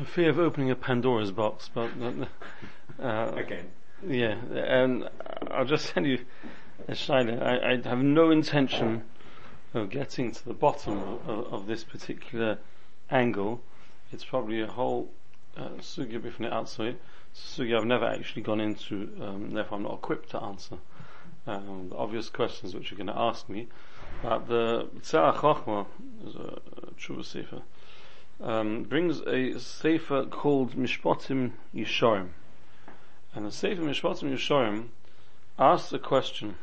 for fear of opening a Pandora's box, but uh, Again. yeah, and I'll just tell you, uh, Shaila, I, I have no intention of getting to the bottom of, of this particular angle. It's probably a whole uh, sugya bifnei outside. Sugya I've never actually gone into, um, therefore I'm not equipped to answer um, the obvious questions which you're going to ask me. But the Tzara Chochma is a, a Tshuva Sefer. Um, brings a sefer called Mishpatim Yisharim. And the Sefer Mishpatim Yisharim asks a question,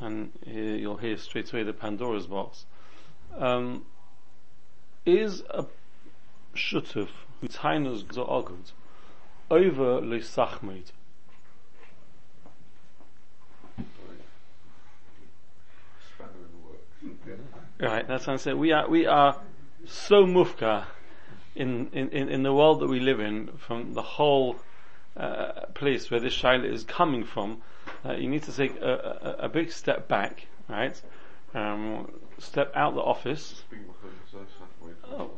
and here you'll hear straight away the Pandora's box. Um, is a shutuf who tainas gza'agud over leisachmeid? Right, that's what I'm saying. We are, we are so mufka in, in, in, the world that we live in from the whole uh, place where this shaila is coming from. Uh, you need to take a, a, a big step back, right? Um, step out the office. The. Oh.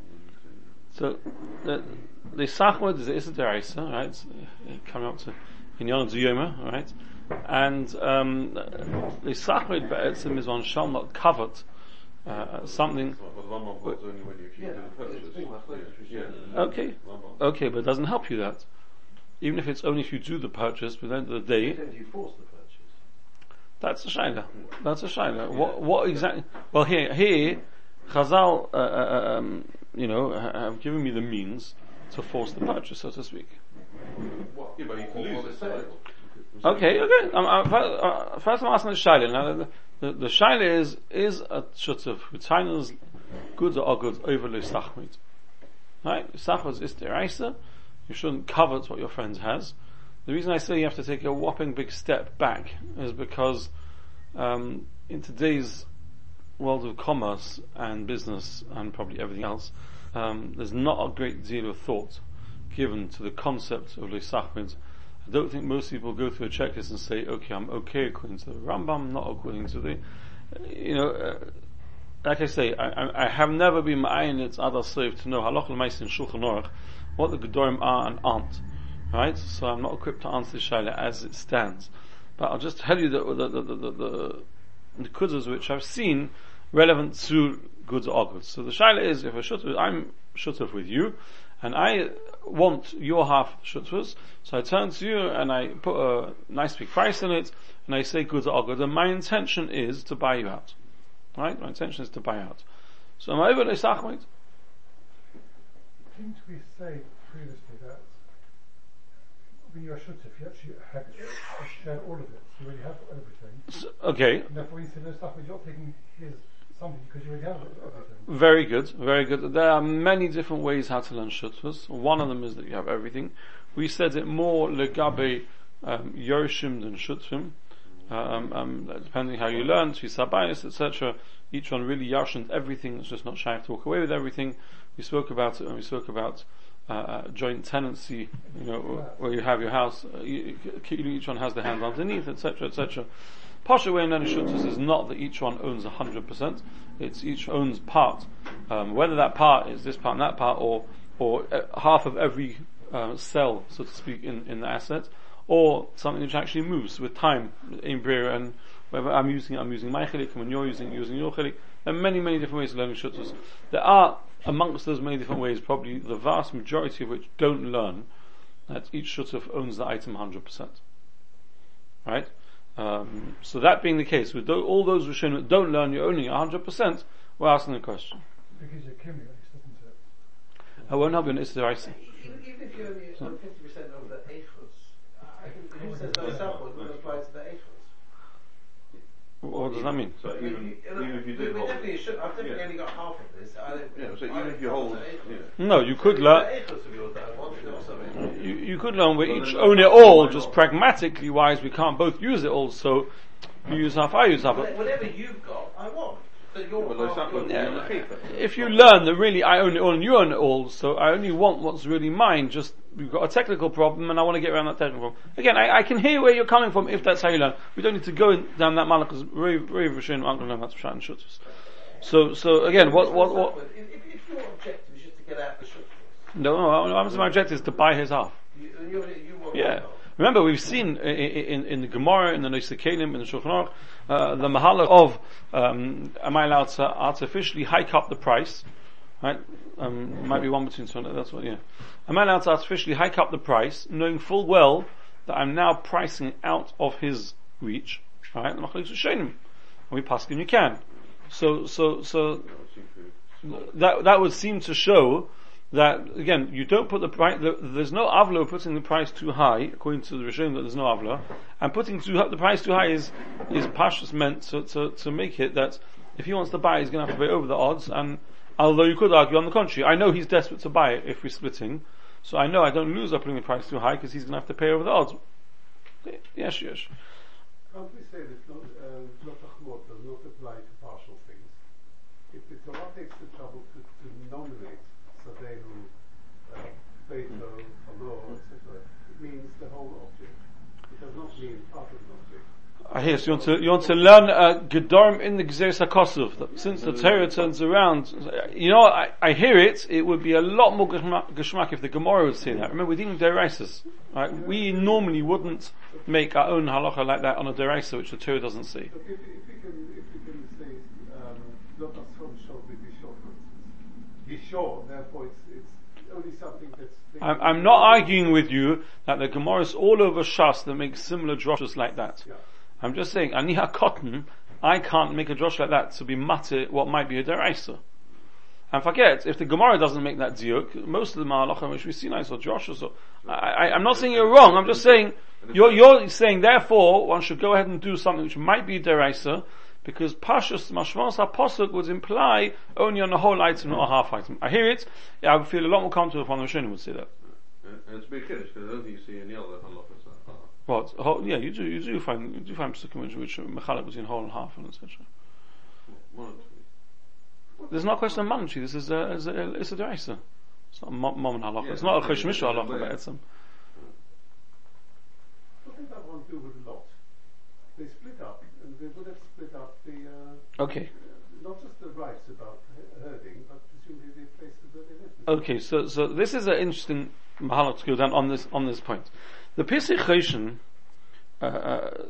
So the the sachmod is is a deraisa, right? It's, coming up to in Yom Ziyoma, right? And um, the be'etzim is on shall not covet uh, something. Well, the Rambam holds only when you actually do the purchase. Yeah. Okay, okay, but it doesn't help you that. Even if it's only if you do the purchase, but at the end of the day, you force the purchase? That's a shaila. That's a shaila. What, what exactly? Well, here, here, Chazal, uh, uh, um, you know, have given me the means to force the purchase, so to speak. Yeah, but you can lose it. sale. Okay, okay. Um, uh, first, uh, first I'm asking the shaila. Now, the, the, shaila is, is a shutuf, Hutaina's goods or goods over Lusachmit. Right? Lusachmit is deraisa. You shouldn't covet what your friend has. The reason I say you have to take a whopping big step back is because um, in today's world of commerce and business and probably everything else, um, there's not a great deal of thought given to the concept of Leisachmid. I don't think most people go through a checklist and say, okay, I'm okay according to the Rambam, not according to the, you know, uh, like I say, I, I, have never been ma'ayin it's other slave to know halach in Shulchan what the Gedorim are and aren't. Right? So I'm not equipped to answer this shaila as it stands. But I'll just tell you the, the, the, the, the, the, the which I've seen relevant to goods or goods. So the shaila is, if a shutuf, I'm with you, and I want your half shutfus, so I turn to you and I put a nice big price on it, and I say goods or goods, and my intention is to buy you out. Right? My intention is to buy out. So am I over Leisachmit? Didn't we say previously that when you're shuttif, you actually have shared all of it, so you already have everything. S- Okay, And therefore you say no you're taking his Very good, very good. There are many different ways how to learn shutfas. One of them is that you have everything. We said it more legabe um, yoshim than shutfim. Um, um, depending how you learn, tfisabayis, etc. Each one really yashned everything. It's just not shy to walk away with everything. We spoke about it when we spoke about uh, uh, joint tenancy. You know, where you have your house. Uh, you, each one has their hand underneath, etc., etc. Pasha way in shutfas is not that each one owns hundred percent. It's each owns part. Um, whether that part is this part and that part, or or uh, half of every uh, cell, so to speak, in, in the asset, or something which actually moves with time in Bria and whether I'm using I'm using my chilik, and when you're using using your chilik. There are many, many different ways of learning shuttas. There are amongst those many different ways, probably the vast majority of which don't learn that each shutuf owns the item 100%. Right? Um, so that being the case, with tho- all those Rishonim that don't learn you're owning 100%, we're asking the question. Because you're accumulates, doesn't it? I won't have you an Istiraisa. Even, even if you only own fifty percent of the eichos, I can, who says no support will apply to the eichos? What does that mean? So even, even if you we, did we hold, definitely should. I've definitely Yeah. only got half of this. I, yeah, so I even if you hold, count the eichos. yeah. No, you could The learn, eichos would be all that I wanted or something. you, you could learn we each own it all, just pragmatically wise, we can't both use it all, so you use half, I use half. Whatever you've got, I want. So Well, those your- you're gonna keep it. If you learn that really I own it all and you own it all, so I only want what's really mine, just we've got a technical problem and I want to get around that technical problem. Again, I, I can hear where you're coming from if that's how you learn. We don't need to go in- down that malach because very, very Rishonim aren't going to learn how to shut and shut So, so again, what, what, what, If, if, if your objective is just to get out the shut, No, no, no, my objective is to buy his half. You, you want Yeah. Remember, we've seen in, in the Gemara, in the Noisekalim, in the Shulchan uh, the mahala of, um, am I allowed to artificially hike up the price? Right? Um, might be one between two, that's what, yeah. Am I allowed to artificially hike up the price, knowing full well that I'm now pricing out of his reach? Right? The Machlokes Rishonim. And we pass him you can. So, so, so, that that would seem to show that again you don't put the price. There's no avlo putting the price too high, according to the Rishon that there's no avlo, and putting too, the price too high is is pashas meant to, to to make it that if he wants to buy, he's going to have to pay over the odds. And although you could argue on the contrary, I know he's desperate to buy it if we're splitting, so I know I don't lose by putting the price too high because he's going to have to pay over the odds. Yes, yes. Can't we say that not, uh, not does not apply to partial things? If the Torah takes the trouble to, to nominate Beito, Hamor, etc., it means the whole object. It does not mean part of an object. I hear. So you want to you want to learn uh, Gedarm in the Gzeres Hakosov. Since the Torah turns around, you know, I, I hear it. It would be a lot more geschmack, geschmack if the Gemara would say that. Remember, we're dealing with deraises, right? We normally wouldn't make our own halacha like that on a deraisa, which the Torah doesn't see. But if, if we can, if we can say, um, not as from short with be short, for instance. Be therefore it's, it's only something that's... I'm, I'm not arguing with you that the Gemara is all over Shas that makes similar droshes like that. Yeah. I'm just saying, aniha cotton, I can't make a drosh like that to be matter what might be a deraisa. And forget, if the Gemara doesn't make that diuk, most of the Mahalachim which we see nice or droshes or, I, I, I'm not saying you're wrong, I'm just saying, you're, you're saying therefore one should go ahead and do something which might be deraisa, because Pashas Mashmos HaPosuk would imply only on a whole item, not a half item. I hear it, yeah, I would feel a lot more comfortable if one of the Rishonim would say that. And and it's big because I don't think you see any other halachas that are. What? Whole, yeah, you do, you do find, you do find Pesukim which, which are mechalek between whole and half and etc. One or two. There's not a question of monetary. This is a, is a, it's a deraisa. It's not a mom mom and halacha. Yeah, it's not a yeah, cheshmisha yeah, halacha, but it's um, What did that one do with Lot? They split up, and they would have split up the, uh, okay. not just the rights about herding, but presumably the places where they lived. Okay, so so this is an interesting mahalach to go down on this on this point. The Pischei Choshen, uh, uh,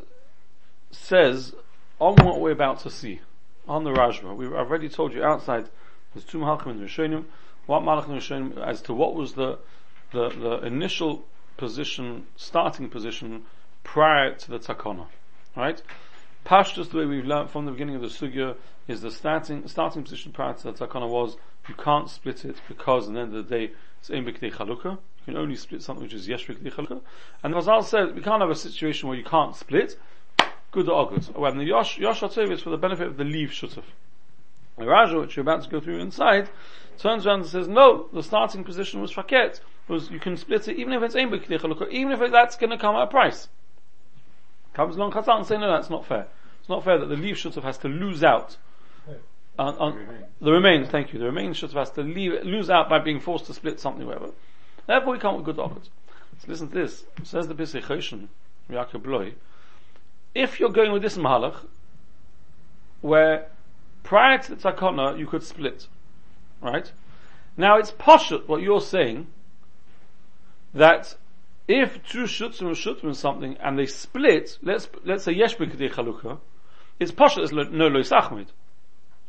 says on what we're about to see on the Rajma. We I've already told you outside. There's two mahalachim in the Rishonim. What malach in the Rishonim as to what was the the the initial position, starting position prior to the takana, right? Pashtus, the way we've learned from the beginning of the sugya, is the starting starting position prior to the takana was you can't split it because at the end of the day it's ein b'kdei chalukah. You can only split something which is yesh b'kdei chalukah. And Razal said we can't have a situation where you can't split. Good or good. When the yosh yosh is for the benefit of the leave shutuf. The Raja, which you're about to go through inside, turns around and says, no, the starting position was faket, was you can split it even if it's chalukah, even if that's going to come at a price. Comes along Chazal and say, no, that's not fair. It's not fair that the leave shutuf has to lose out on, on the remains. Thank you. The remains shutuf has to leave, lose out by being forced to split something, whatever. Therefore, we come with good offers. So listen to this. Says the Pischei Choshen, Yaakov Blau. If you're going with this mahalach, where prior to the takana you could split, right? Now it's poshut what you're saying that if two shutzim shutzim something and they split, let's let's say yesh b'kdei chalukah, it's poshut as lo- no lois achmid,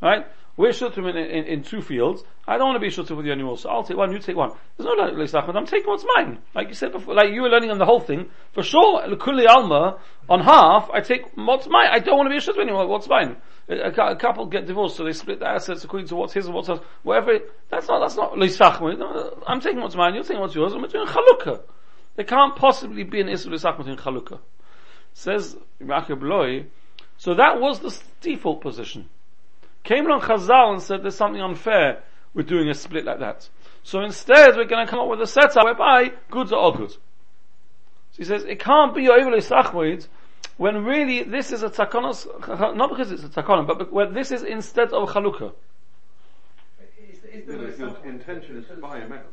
right? We're shutzim in, in, in two fields. I don't want to be shutzim with you anymore, so I'll take one, you take one. There's no lois achmid. I'm taking what's mine, like you said before. Like you were learning on the whole thing. For sure, kulli alma on half. I take what's mine. I don't want to be a shutzim anymore. What's mine? A, a, a couple get divorced, so they split the assets according to what's his and what's hers. Whatever. it- That's not. That's not lois achmid. I'm taking what's mine. You're taking what's yours. and we're doing chalukah. There can't possibly be an Isra L'Sachmat in Chalukah. Says Yaakov Loi, so that was the default position. Came along Chazal and said there's something unfair with doing a split like that. So instead we're going to come up with a setup whereby goods are all good. So he says it can't be Yovel L'Sachmat when really this is a takonos, not because it's a takonos, but when this is instead of Chalukah. Is, is Yeah, the but intention is to buy him out.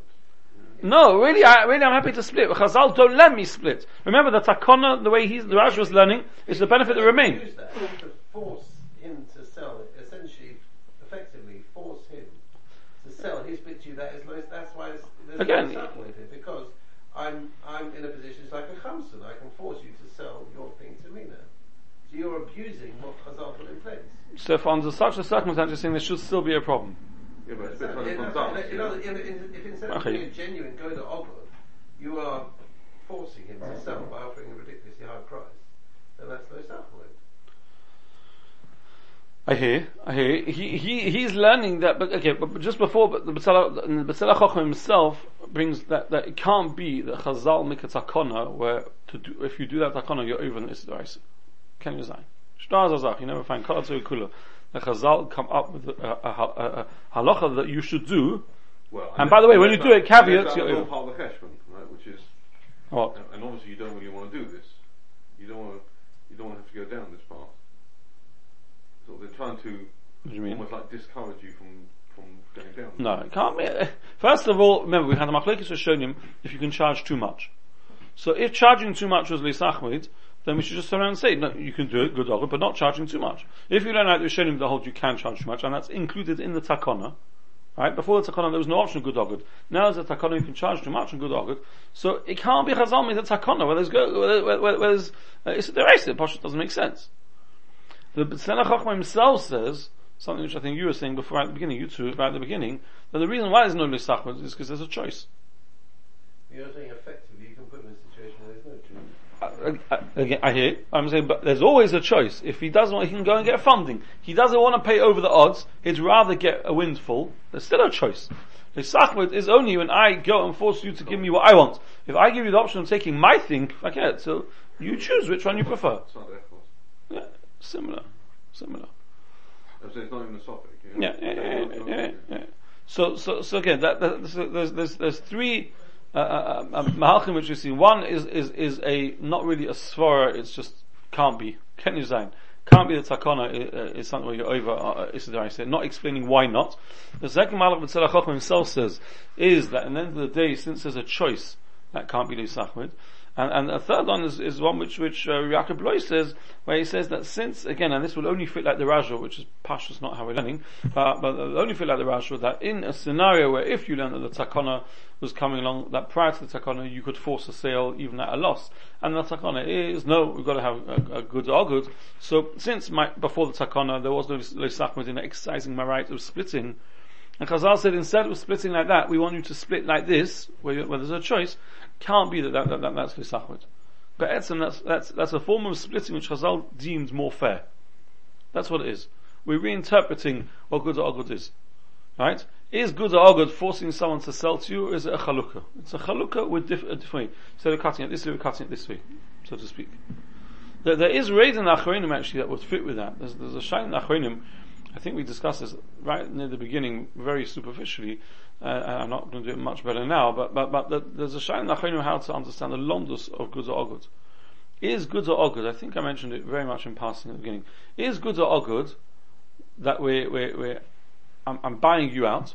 No, really, I, really, I'm happy to split. Chazal don't let me split. Remember, the takona, the way he's, the Rashi was learning, is the benefit that remains. That to force him to sell it, essentially, effectively force him to sell his bit to you. That is, Lois- that's why it's, there's Again- no in here because I'm I'm in a position it's like a chamson. I can force you to sell your thing to me now. So you're abusing what Chazal put in place. So if under such a circumstance, you're saying there should still be a problem. Yeah, but it's a bit In like other- in other- in- in- if instead of Okay. being a genuine go to Ogod, you are forcing him to sell by offering a ridiculously high price, then that's no sample. I hear, I hear. He, he, he's learning that, but okay, but just before, but the B'tzalach the B'tzalach Chacham himself brings that, that it can't be that Chazal make a takona where to do, if you do that takona, you're over in Isra Can you say? Shtar Zazach, you never find Kala Kula. The Chazal come up with a, a, a, a halacha that you should do. Well, And by the way, when you do it, caveats, that's all part of the cheshbon, right? Which is, What? and obviously you don't really want to do this. You don't want to, you don't want to have to go down this path. So they're trying to What do you mean? almost like discourage you from from going down. No, it can't be. First of all, remember we had the machlekes Rishonim if you can charge too much. So if charging too much was lisachmid, then we should just turn around and say, no, you can do it, good dog, but not charging too much. If you don't like the Rishonim that hold you can charge too much, and that's included in the takana, right? Before the takana there was no option of good dog. Now there's a takana you can charge too much and good dog. So it can't be chazal with the takana where there's go, where, where, where, where there's, uh, it's the race, it doesn't make sense. The Chachma himself says, something which I think you were saying before at the beginning, you two, right at the beginning, that the reason why there's no Lisachmad is because there's a choice. You're saying effectively you can put him in a situation where there's no choice. I, I, again, I hear, I'm saying, but there's always a choice. If he doesn't want, he can go and get funding. He doesn't want to pay over the odds, he'd rather get a windfall. There's still a choice. Lisachmad is only when I go and force you to give me what I want. If I give you the option of taking my thing, I can't. So you choose which one you prefer. It's not their fault. Yeah, similar, similar. So it's not even a topic. Yeah, yeah, yeah, yeah, yeah, yeah. So, so, so again, that, that so there's, there's, there's three uh, uh, uh, mahalchim which you see. One is is is a not really a svara. It's just can't be. Can you sign? Can't be the takana is, something where you're over. Uh, is the I said not explaining why not. The second malach B'Tzalach himself says is that at the end of the day, since there's a choice, that can't be Lisachmid. And, and the third one is, is one which, which, uh, Yaakov Loy says, where he says that since, again, and this will only fit like the Rajah, which is Pashas, not how we're learning, uh, but it'll only fit like the Rajah, that in a scenario where if you learn that the Takana was coming along, that prior to the Takana you could force a sale even at a loss, and the Takana is, no, we've got to have a, a good or good. So since my, before the Takana there was no Lisachmid in exercising my right of splitting, and Chazal said instead of splitting like that, we want you to split like this, where, where there's a choice. Can't be that, that, that, that that's Lisachmid. But Etzem, that's, that's, that's a form of splitting which Chazal deemed more fair. That's what it is. We're reinterpreting what good or good is. Right? Is good or good forcing someone to sell to you, or is it a chalukah? It's a chalukah with diff- a different way. Instead of cutting it this way, we're cutting it this way, so to speak. There, there is raid in Achronim actually that would fit with that. There's, there's a shine in Achronim, I think we discussed this right near the beginning, very superficially, uh, I'm not going to do it much better now, but, but, but the, there's a shine in Achronim how to understand the londus of good or good. Is good or good, I think I mentioned it very much in passing at the beginning, is good or good that we're, we're, we're I'm, I'm buying you out,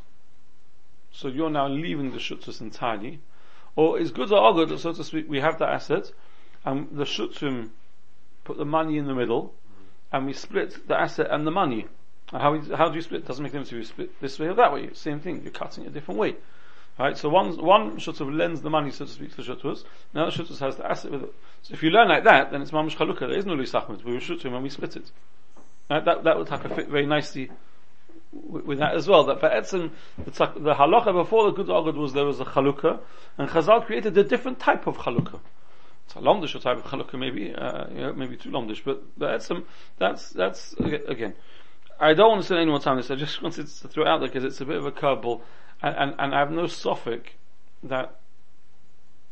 so you're now leaving the shutzis entirely, or is good or good, so to speak, we have the asset, and the shutzim put the money in the middle, and we split the asset and the money. And How, how do you split? It doesn't make difference if you split this way or that way. Same thing, you're cutting a different way. Right, so one, one shutz lends the money, so to speak, to the shutz. Now the shutz has the asset with it. So if you learn like that, then it's mamish chalukah. There is no lisachmet. We were shutz when we split it. Right, that, that would to fit very nicely with, with that as well. That for Etzim, the, the halacha before the good agad was there was a chalukah, and Chazal created a different type of chalukah. It's a lomdish type of chalukah, maybe, uh, you know, maybe too lomdish, but that's some, that's, that's, aga- again, I don't want to spend any more time on this, I just wanted to throw it out there because it's a bit of a curveball, and, and, and I have no sophic that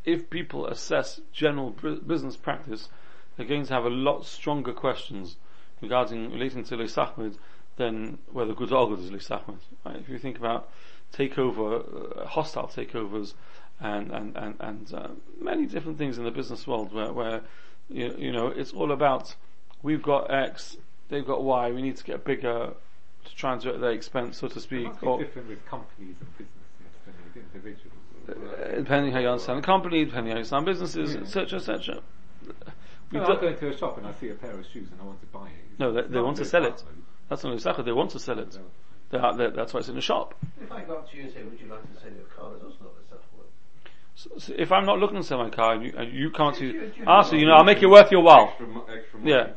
if people assess general business practice, they're going to have a lot stronger questions regarding relating to Leisachmed than whether good or good is Leisachmed. Right? If you think about takeover, uh, hostile takeovers, and and and, and uh, many different things in the business world where where you, you know it's all about we've got X, they've got Y, we need to get bigger to try and do it at their expense, so to It speak. must be Or, different with companies and businesses than with individuals. uh, depending how you understand the company, depending how you understand businesses, Yeah. etc., etc. We No, do- I go into a shop and I see a pair of shoes and I want to buy it. No, they- they want to sell it. fast, That's not exactly. They want to sell it. They are, they- that's why it's in the shop. If I go up to you and say, would you like to sell your car, there's also not a self. So if I'm not looking to sell my car and you, and you come to, Do you- do you ask have- you, you know, I'll make it worth your while. Extra, extra money. Yeah.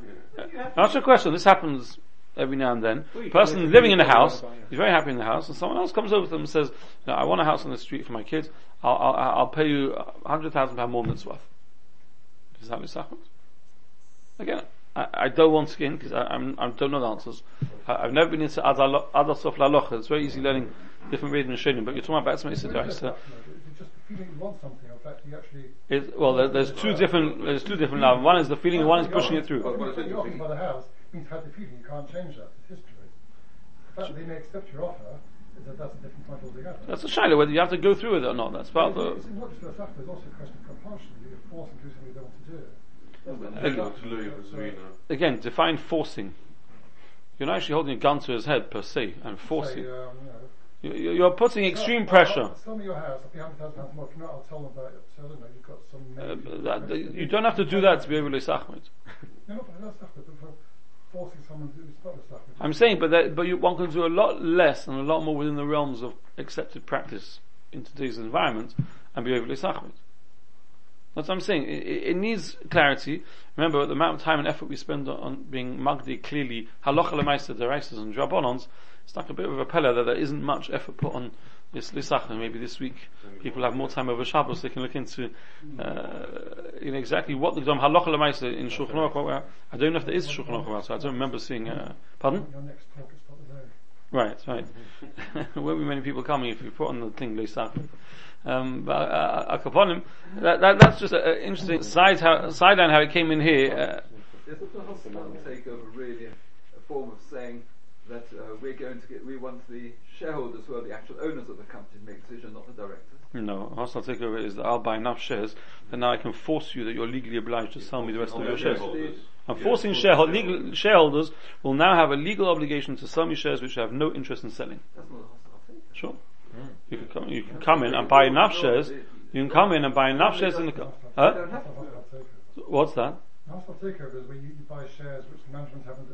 Answer a question. This happens every now and then. Well, Person living in a house, he's very happy in the house, and someone else comes over to them and says, no, "I want a house on the street for my kids. I'll, I'll, I'll pay you a hundred thousand pound more than it's worth." Is that misachot? Again, I, I don't want to get in because I, I'm, I don't know the answers. I, I've never been into other other sof lalocha. It's very easy learning different reading and shading, but you're talking about Batzma Well, feeling you want something, in fact you actually... it, well, there, there's two different there's two different love. One is the feeling, one is pushing it through. Well, well, it's you offer interesting. by the house, means you have the feeling you can't change that. It's history. The fact that they may accept your offer, is that that's a different point altogether. That's a shiloh whether you have to go through with it or not. That's part of the. It's, it's not just the fact, there's also a question of compulsion. You're forcing to do something you don't want to do. Hello to Louis again, define forcing. You're not actually holding a gun to his head per se and forcing. Say, um, you know, You- you- You're putting extreme "Oh, pressure. Sell me your house. I'll pay hundred thousand pounds more. If not, I'll tell them about it. So, you know, you've got some. Uh, that, you don't have to do that to be overly sachmit. No, not for that stuff, but for forcing someone to do stuff. I'm saying, but that, but you, one can do a lot less and a lot more within the realms of accepted practice in today's environment and be overly sachmit. That's what I'm saying. It, it, needs clarity. Remember, the amount of time and effort we spend on, on being magdi clearly halacha lemeister dereises and drabanons, it's like a bit of a pillar that there isn't much effort put on this lisach. And maybe this week people have more time over Shabbos. They can look into, uh, you know, exactly what the halacha lemeister in Shulchan Aruch. I don't know if there is Shulchan Aruch so I don't remember seeing. Uh, pardon? Your next talk is for the day. Right, right. Won't be many people coming if you put on the thing Lisach. Um, but uh, Akaponim, that, that that's just an interesting side how, sideline how it came in here. Uh, Isn't the Husband takeover really a, a form of saying that uh, we're going to get, we want the shareholders who are the actual owners of the company to make decisions, not the directors? no, hostile takeover is that I'll buy enough shares, and now I can force you that you're legally obliged to sell me the rest of your shares. I'm Yeah, forcing force- sharehold, legal, shareholders will now have a legal obligation to sell me shares which I have no interest in selling. That's not a hostile takeover. Sure. You can come, you can come in and buy enough shares. You can come in and buy enough shares in the. company. Huh? don't have That's to. a hostile takeover. What's that? A hostile takeover is where you, you buy shares which the management haven't,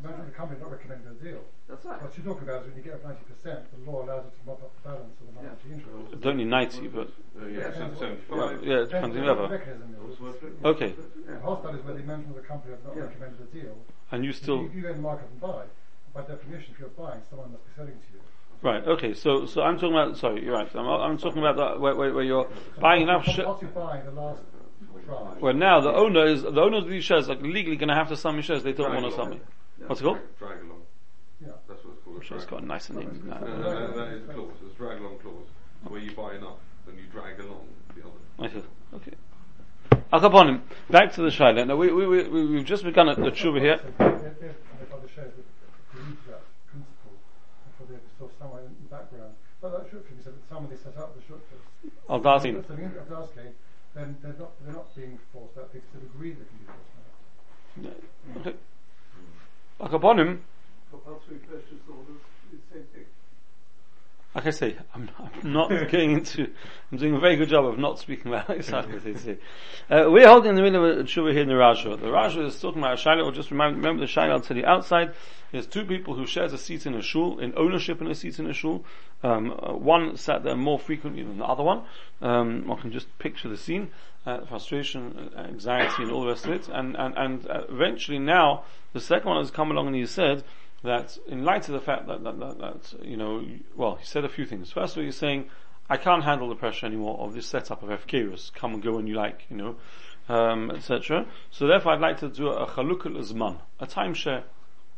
the management of the company not recommending a deal. That's right. What you're talking about is when you get up 90%, the law allows it to mop up the balance of the minority interest. It's only 90, but Uh, yeah, Yeah. since well, yeah, it depends on the That's level. the mechanism is. Okay, The hostile is where the management of the company have not Yeah. recommended a deal. and you still You, you go in the market and buy. By definition, if you're buying, someone must be selling to you. right. Okay, so so I'm talking about. Sorry, you're right. I'm, I'm talking about that where, where, where you're buying enough. What- Sh- What you're buying, the last tranche. where now the owner is the owners of these shares are legally going to have to sell me shares they don't want to sell me. What's it called? Drag, drag along. Yeah. That's what it's called. I'm a sure it's drag got a nicer name than No, no, no, that is the clause. It's drag along clause. Where you buy enough, then you drag along the other. I see. Okay. I'll come on him. Back to the Shaila. Now we, we, we, we- we've just begun at the tshuva here. So they're- they're- they've got the shares that believe that principle, and for they're still somewhere in the background. But that should be said that somebody set up the shortcuts. Al Dazin. So in das case, then they're not they're not being forced out because they've agreed they can be forced out. Okay. I'll come on him. Compulsory purchase orders, it's the same thing. Like I say, I'm, I'm not going into, I'm doing a very good job of not speaking about exactly what they say. Uh, we're holding in the middle of a tshuva here in the Raja. The Raja is talking about a Shaila, or just remind, remember the I'll tell you outside, there's two people who shares a seat in a shul, in ownership in a seat in a shul. Um, uh, one sat there more frequently than the other one. Um, one can just picture the scene, uh, frustration, uh, anxiety and all the rest of it. And, and, and uh, eventually now, the second one has come along and he said, that in light of the fact that, that, that, that you know, well, he said a few things. First of all, he's saying, I can't handle the pressure anymore of this setup of FKRUS. Come and go when you like, you know, um, etc. So therefore, I'd like to do a chalukal azman, a timeshare.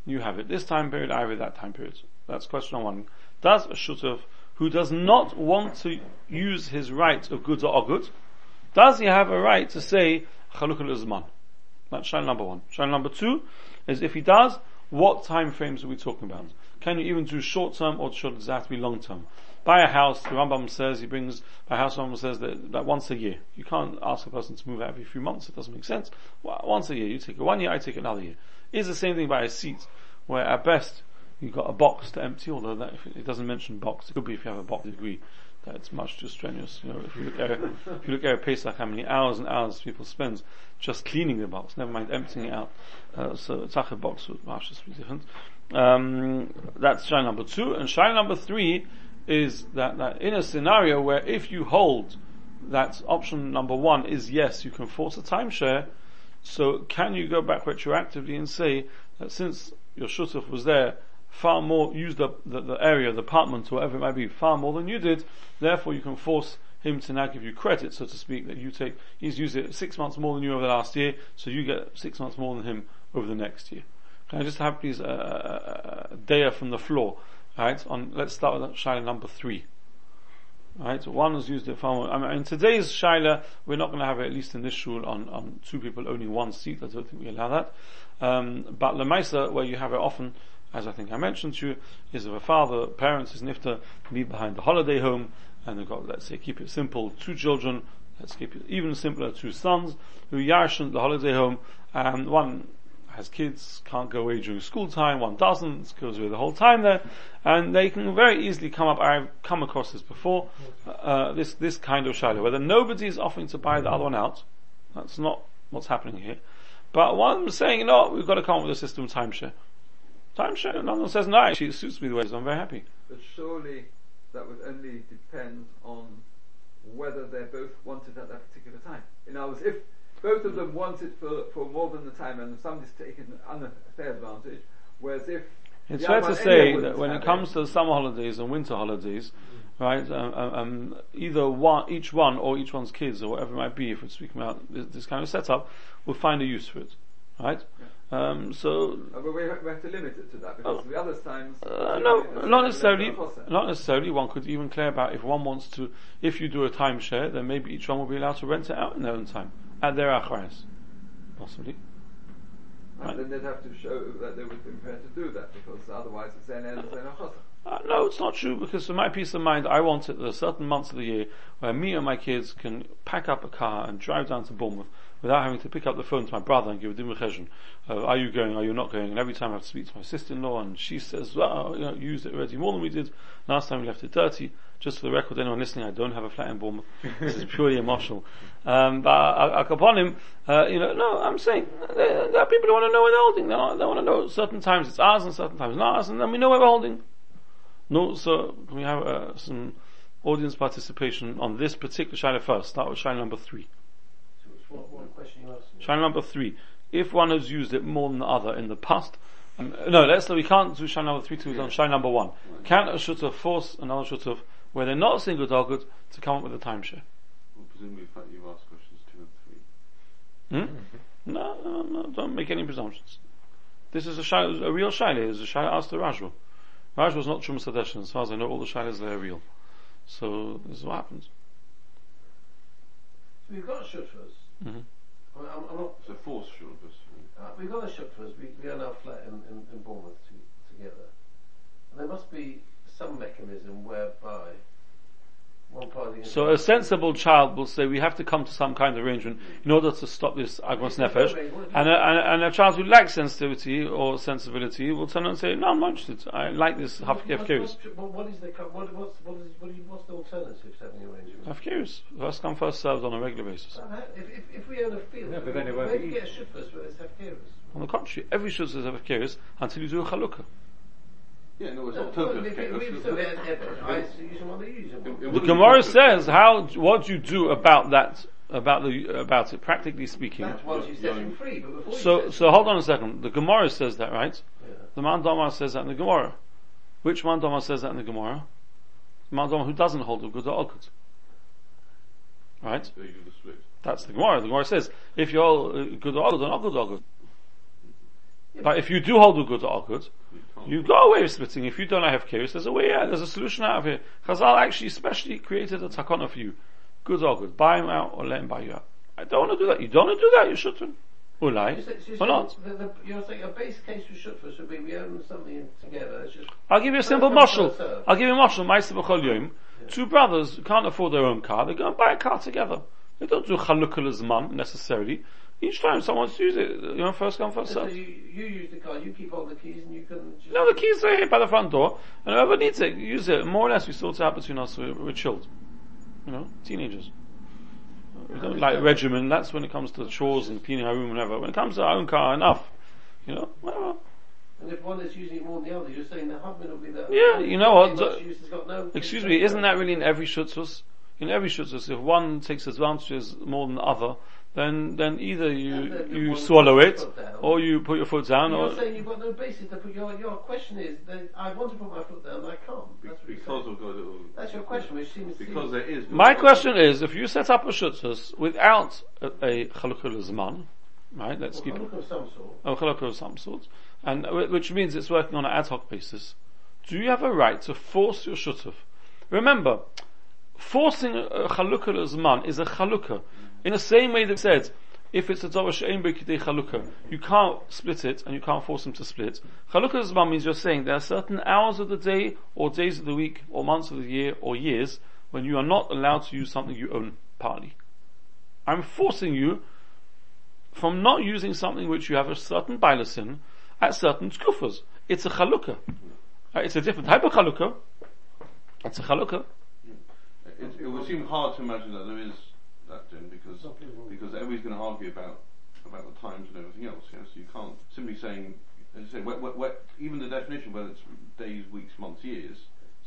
You have it this time period, I have it that time period. That's question number one. Does a shutuf who does not want to use his right of good or good, does he have a right to say chalukal azman? That's shine number one. Shine number two is if he does, what time frames are we talking about? Can you even do short term or should it have to be long term? Buy a house, the Rambam says, he brings, by house Rambam says that, that once a year. You can't ask a person to move out every few months, it doesn't make sense. Once a year, you take it one year, I take another year. Is the same thing by a seat, where at best, you've got a box to empty, although that, it doesn't mention box, it could be if you have a box degree, that it's much too strenuous. You know, if you look at, if you look at a Pesach, how many hours and hours people spend just cleaning the box, never mind emptying it out. Uh, so a tachah box would much be different. Um, that's shine number two. And shine number three is that, that in a scenario where if you hold that option number one is yes, you can force a timeshare. So can you go back retroactively and say that since your shutuf was there far more, used up the, the area, the apartment, whatever it might be, far more than you did, therefore you can force him to now give you credit, so to speak, that you take, he's used it six months more than you over the last year, so you get six months more than him over the next year. Can I just have please a uh, data from the floor? Right, on, let's start with Shaila number three. Right, so one was used it for, I mean, in today's Shaila, we're not going to have it, at least in this shul, on, on two people owning one seat, I don't think we allow that. Um, but Lemaisa, where you have it often, as I think I mentioned to you, is if a father, parents, his nifta, leave behind the holiday home, and they've got, let's say, keep it simple, two children, let's keep it even simpler, two sons, who yarshan the holiday home, and one has kids, can't go away during school time, one doesn't, goes away the whole time there, and they can very easily come up, I've come across this before, uh, this, this kind of shadow, whether nobody is offering to buy the other one out, that's not what's happening here, but one saying, know, we've got to come up with a system of timeshare. Timeshare, and one says, no, actually it suits me the way it is, I'm very happy. But surely that would only depend on whether they're both wanted at that particular time. In other words, if both of them wanted for, for more than the time and somebody's taken an unfair advantage, whereas if It's fair to say that when it comes have to summer holidays and winter holidays, right, um, um, um, either one, each one or each one's kids or whatever it might be, if we're speaking about this, this kind of setup, will find a use for it, right? Um, so Uh, but we have, we have to limit it to that because Oh. the other times. Uh, no, not necessarily. a cost center. Not necessarily. One could even clear about if one wants to. If you do a timeshare, then maybe each one will be allowed to rent it out in their own time at their achras, possibly. And then they'd have to show that they would be prepared to do that because otherwise it's then ends in a chosa. Uh, no, it's not true because for my peace of mind, I want it. There are certain months of the year where me and my kids can pack up a car and drive down to Bournemouth without having to pick up the phone to my brother and give a dimmer cheshon. Uh, are you going? Are you not going? And every time I have to speak to my sister-in-law, and she says, "Well, you know, you used it already more than we did last time. We left it dirty." Just for the record, anyone listening, I don't have a flat in Bournemouth. this is purely emotional. Um, but I, I, upon him, uh, you know, no, I'm saying there, there are people who want to know where they're holding. They, want- they want to know certain times it's ours and certain times not ours, and then we know where we're holding. No, so can we have uh, some audience participation on this particular shine first? Start with shine number three. Shine number three. If one has used it more than the other in the past, um, no, let's say we can't do shine number three to on shine number one. Can a shutuf force another shutuf where they're not a single dogged to come up with a timeshare? Well, presumably, fact you've asked questions two and three. Hmm? No, no, no, don't make any presumptions. This is a shayla, a real shayla. It's a shayla asked to Rajwa. Rajwa was not Chum Sadesh, as far as I know, all the shaylas there are real. So, this is what happens. So we've got shutras. Hmm I mean, I'm, I'm not, It's a force short of us. uh, we've got a shutras. We, we own our flat in, in, in Bournemouth to, together. And there must be some mechanism whereby one party. So a sensible child will say we have to come to some kind of arrangement in order to stop this agmas nefesh. And a, and, a, child who lacks sensitivity or sensibility will turn and say, no, I'm not interested. I like this half What- curious. what- what- what is the what, what's what is what is, what's the alternative to having an arrangement? Half curious. First come, first served on a regular basis. Uh, If, if, if we own a field, No, but then it won't where be do you get a shutras where there's hafkeras? On the contrary, every shuz is half curious until you do a chalukah. Yeah, no, it's No, not well, totally we- we It's- still it's- get. I used to use them use them. It- it The Gemara says how what do you do about that about the about it practically speaking. That's once you set him free, but before So so hold on a second. The Gemara says that right? Yeah. The Man Domar says that in the Gemara. Which Man Domar says that in the Gemara? The Man Domar who doesn't hold a good or good. Right? There you do the split. That's the Gemara. The Gemara says if you hold uh, good or good, then good or good. But if you do hold a good or good, You go away with splitting. If you don't have curious, there's a way out. There's a solution out of here. Chazal actually specially created a takana for you. Good or good. Buy him out or let him buy you out. I don't want to do that. You don't want to do that. You shouldn't. Ulai. So you Or not. The, the, you're saying a base case for shutras would be we own something together. I'll give you a simple marshal. I'll give you a marshal. Ma'aseh b'chol yom. Two brothers can't afford their own car. They go and buy a car together. They don't do chalukah zman necessarily. Each time someone use it, you know, first come, first so served. you, you use the car, you keep all the keys, and you can. Just No, the keys are here by the front door, and whoever needs it, use it. More or less, we sort it out between us. We're, we're chilled. You know, teenagers. We don't like regimen. That's when it comes to chores and cleaning our room, and whatever. When it comes to our own car, enough. You know, whatever. And if one is using it more than the other, you're saying the husband will be the. Yeah, you know what, the the- use has got no. Excuse me, isn't that really in every shutzvus? in every shutzas, if one takes advantages more than the other, then, then either And you, then you swallow it, down. or you put your foot down, You're or, saying you've got no basis to put your your question is that I want to put my foot down, I can't. That's what you're because of the little. That's your question, which seems Because there is. My question is, if you set up a shutzas without a, a chalukah zman, right, let's Well, keep I'm looking for some sort. a chalukah of some sort, and which means it's working on an ad hoc basis, do you have a right to force your shutuf? Remember, forcing a chalukah zman is a chalukah. In the same way that it said, if it's a davar she'en b'kidei chalukah, you can't split it and you can't force them to split. Chalukah zman means you're saying there are certain hours of the day, or days of the week, or months of the year, or years when you are not allowed to use something you own partly. I'm forcing you from not using something which you have a certain bilus in at certain skufas. It's a chalukah. Uh, It's a different type of chalukah. It's a chalukah. It, it would seem hard to imagine that there is that, Jim, because because everybody's going to argue about about the times and everything else. Yes, you can't simply saying, as you say, wh- wh- wh- even the definition, whether it's days, weeks, months, years.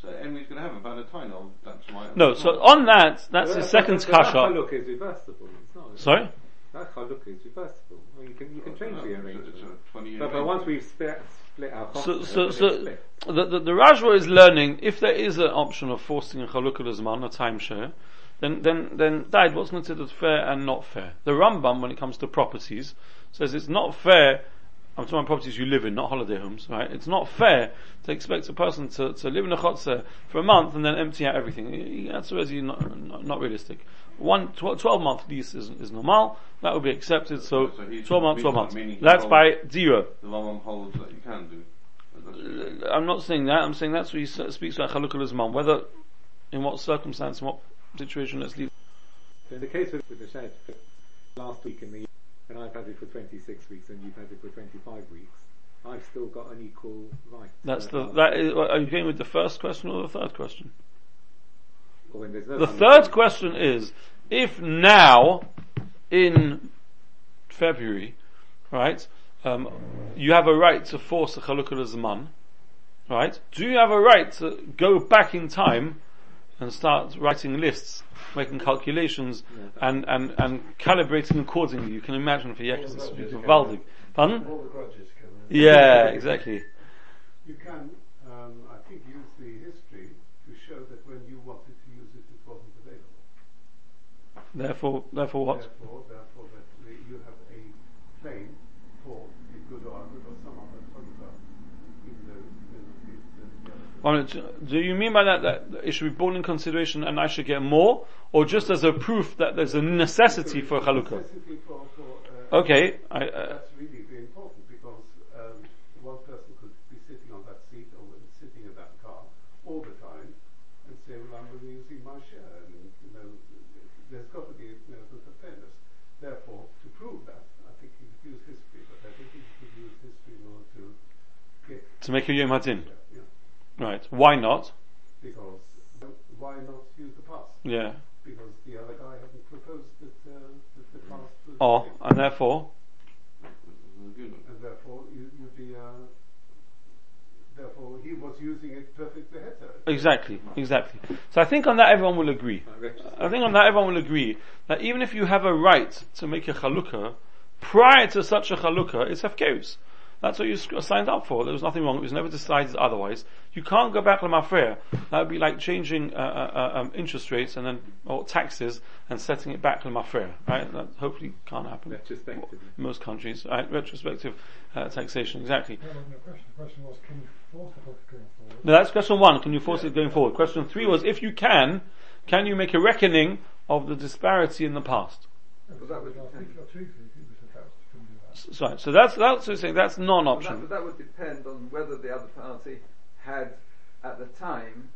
So everybody's going to have a valid time of that's my. No, so on that, that's But the second but That kasha. haluk is reversible. It's not. Sorry? That haluk is reversible. I mean, you can you can change the It's a- arrangement. It's a But, but once we've split, split our So, so, so, the, the, the Rajwa is learning, if there is an option of forcing a chalukah zman, a timeshare, then, then, then died what's considered fair and not fair. The Rambam, when it comes to properties, says it's not fair, I'm talking about properties you live in, not holiday homes, right? It's not fair to expect a person to, to live in a chotzer for a month and then empty out everything. That's not, not, not realistic. One, tw- 12 month lease is, is normal, that would be accepted, so So he- 12 months, 12 months. That's by holds- zero. the Rambam holds that you can do. That's what you're saying. I'm not saying that. I'm saying that's what he speaks about chalukah mum. Whether, in what circumstance, in what situation, let's leave. So in the case with, with the shed, last week in the and I've had it for 26 weeks and you've had it for 25 weeks, I've still got an equal right. That's the. last That week. is. Are you going with the first question or the third question? Or when there's no The third question is: if now, in February, right, um, you have a right to force a chalukah zman, right? Do you have a right to go back in time and start writing lists, making calculations, and, and, and calibrating accordingly? You can imagine for Yekes, it's gewaldig. Pardon? All the grudges come in. Yeah, exactly. You can, um, I think, use the history to show that when you wanted to use it, it wasn't available. Therefore, therefore what? Therefore, therefore, that you have a claim for a good or good or some other photograph, even though you the, the, the other One minute. Do you mean by that that it should be borne in consideration and I should get more, or just as a proof that there's a necessity for chalukah? necessity for, for uh, Okay, I, uh, That's really very important because um, one person could be sitting on that seat or sitting in that car all the time and say, well, I'm really using my share. And, you know, there's got to be you know, a bit of fairness. Therefore, to prove that, I think you could use history, but I don't think you could use history in order to get, to make a yom hadin. yeah, Right. Why not? because why not use the past? Yeah. Because the other guy hadn't proposed that, uh, that the past was Oh, and therefore, and therefore you, you'd be, uh, therefore he was using it perfectly better. exactly, exactly. So I think on that everyone will agree. I think on that everyone will agree that even if you have a right to make a chalukah, prior to such a chalukah, it's hefkerus. That's what you signed up for. There was nothing wrong. It was never decided otherwise. You can't go back to mafreya. That would be like changing uh, uh, uh, um, interest rates and then or taxes and setting it back to mafreya. Right? That hopefully can't happen. Retrospectively. In most countries, right? Retrospective uh, taxation, exactly. That wasn't the question. The question was, can you force the book going forward? No, that's question one. Can you force it going forward? Question three was, if you can, can you make a reckoning of the disparity in the past? But couldn't do that. S- Sorry, so that's that's what saying. That's non-option. but that would depend on whether the other party had, at the time,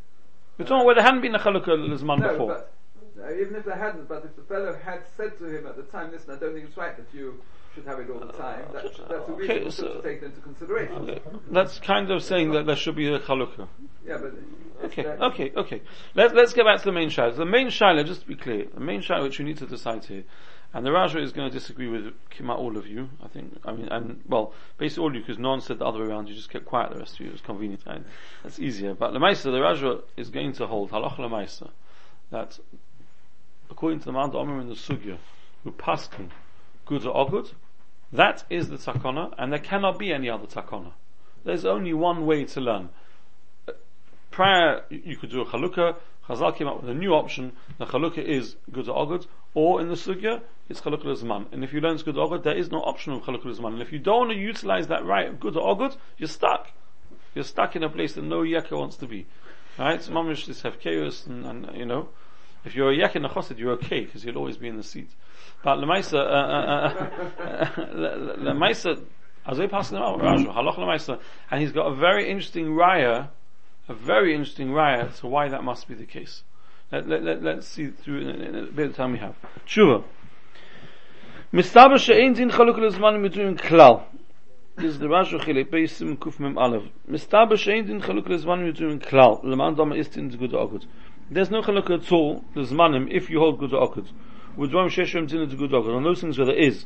We're talking where there hadn't been a chalukah lizman no, before. but no, even if there hadn't, but if the fellow had said to him at the time, "Listen, I don't think it's right that you should have it all the time," that, that's a Okay, reasonable so- to take into consideration. Uh, That's kind of saying that there should be a chalukah. Yeah, but Okay, that- okay, okay. Let's let's get back to the main shaila. The main shaila, just to be clear, the main shaila which we need to decide here, and the Raja is going to disagree with Kima all of you. I think. I mean, and well, basically all of you, because no one said the other way around. You just kept quiet. The rest of you, it was convenient. That's easier. But the Maisa, the Raja is going to hold halach Maisa that according to the Mount Omer in the Sugya, who paskin good or good, that is the takana, and there cannot be any other takana. There's only one way to learn. Prior, you could do a chalukah. Chazal came up with a new option. The chalukah is good or good, or in the sugya, it's chalukah zman. And if you learn good or good, there is no option of chalukah zman. And if you don't want to utilize that right of good or good, you're stuck. You're stuck in a place that no yekka wants to be. Right? So mamish this have chaos and, and, you know, if you're a yek in the chassid, you're okay because you'll always be in the seat. But lemaisa, uh, uh, uh, lemaisa, as we pass them out, halach lemaisa, and he's got a very interesting raya, a very interesting raya to why that must be the case. Let, let, let, let's see through in, in a bit of time we have. Tshuva. מסתבר שאין דין חלוק לזמן מדועים כלל. This is the Rashi Chilek, Beisim Kuf Mem Aleph. מסתבר שאין דין חלוק לזמן מדועים כלל. למען דומה ist in good or There's no chaluk at all, the zmanim, if you hold good or With drum sheshem din it's good or On those things where there is.